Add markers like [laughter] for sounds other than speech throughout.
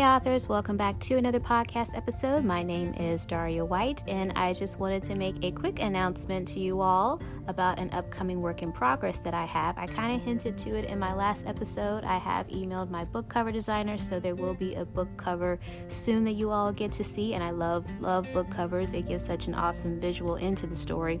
Hey, authors, welcome back to another podcast episode. My name is Daria White, and I just wanted to make a quick announcement to you all about an upcoming work in progress that I have. I kind of hinted to it in my last episode. I have emailed my book cover designer, so there will be a book cover soon that you all get to see. And I love, love book covers, it gives such an awesome visual into the story.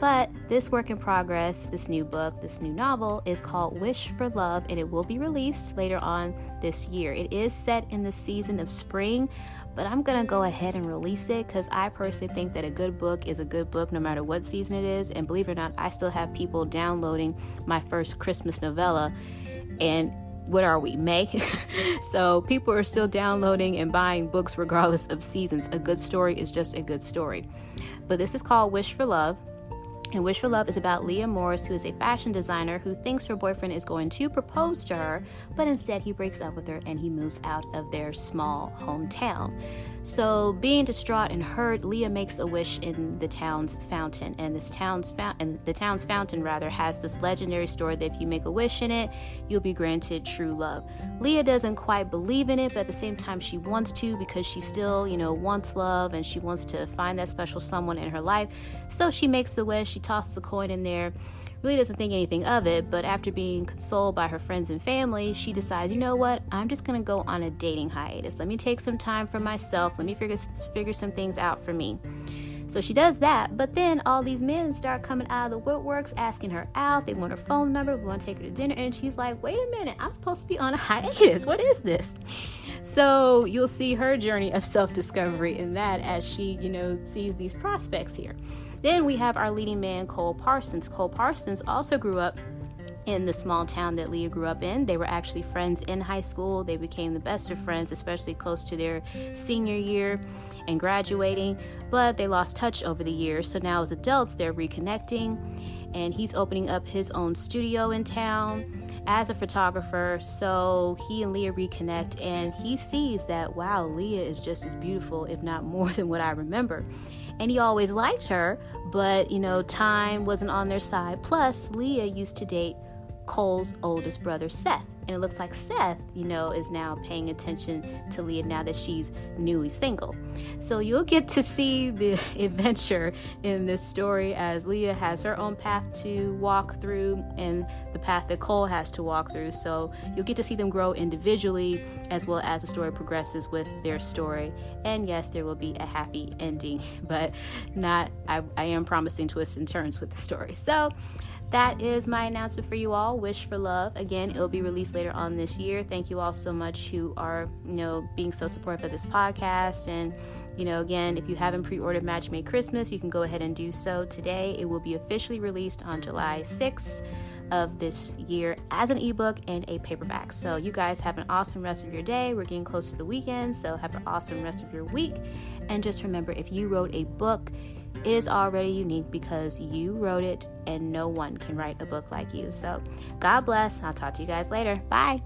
But this work in progress, this new book, this new novel is called Wish for Love and it will be released later on this year. It is set in the season of spring, but I'm gonna go ahead and release it because I personally think that a good book is a good book no matter what season it is. And believe it or not, I still have people downloading my first Christmas novella. And what are we may? [laughs] So people are still downloading and buying books regardless of seasons. A good story is just a good story. But this is called wish for love and Wish for Love is about Leah Morris, who is a fashion designer who thinks her boyfriend is going to propose to her, but instead he breaks up with her and he moves out of their small hometown. So, being distraught and hurt, Leah makes a wish in the town's fountain, and this town's fountain, the town's fountain rather, has this legendary story that if you make a wish in it, you'll be granted true love. Leah doesn't quite believe in it, but at the same time, she wants to because she still, you know, wants love and she wants to find that special someone in her life. So she makes the wish. She tosses a coin in there really doesn't think anything of it, but after being consoled by her friends and family, she decides, you know what, I'm just gonna go on a dating hiatus. Let me take some time for myself. Let me figure figure some things out for me. So she does that, but then all these men start coming out of the woodworks asking her out. They want her phone number, we want to take her to dinner, and she's like, wait a minute, I'm supposed to be on a hiatus. What is this? So you'll see her journey of self discovery in that as she, you know, sees these prospects here. Then we have our leading man, Cole Parsons. Cole Parsons also grew up in the small town that Leah grew up in. They were actually friends in high school. They became the best of friends, especially close to their senior year and graduating, but they lost touch over the years. So now, as adults, they're reconnecting, and he's opening up his own studio in town as a photographer. So he and Leah reconnect, and he sees that wow, Leah is just as beautiful, if not more [laughs] than what I remember and he always liked her, but you know, time wasn't on their side. Plus, Leah used to date Cole's oldest brother, Seth. And it looks like Seth, you know, is now paying attention to Leah now that she's newly single. So you'll get to see the [laughs] adventure in this story as Leah has her own path to walk through and the path that Cole has to walk through. So you'll get to see them grow individually as well as the story progresses with their story. And yes, there will be a happy ending, [laughs] but not, I, I am promising twists and turns with the story. So that is my announcement for you all. Wish for Love. Again, it'll be released later on this year. Thank you all so much who are, you know, being so supportive of this podcast. And, you know, again, if you haven't pre ordered Match Made Christmas, you can go ahead and do so today. It will be officially released on July 6th of this year as an ebook and a paperback. So, you guys have an awesome rest of your day. We're getting close to the weekend, so have an awesome rest of your week. And just remember if you wrote a book, is already unique because you wrote it and no one can write a book like you. So, God bless. I'll talk to you guys later. Bye.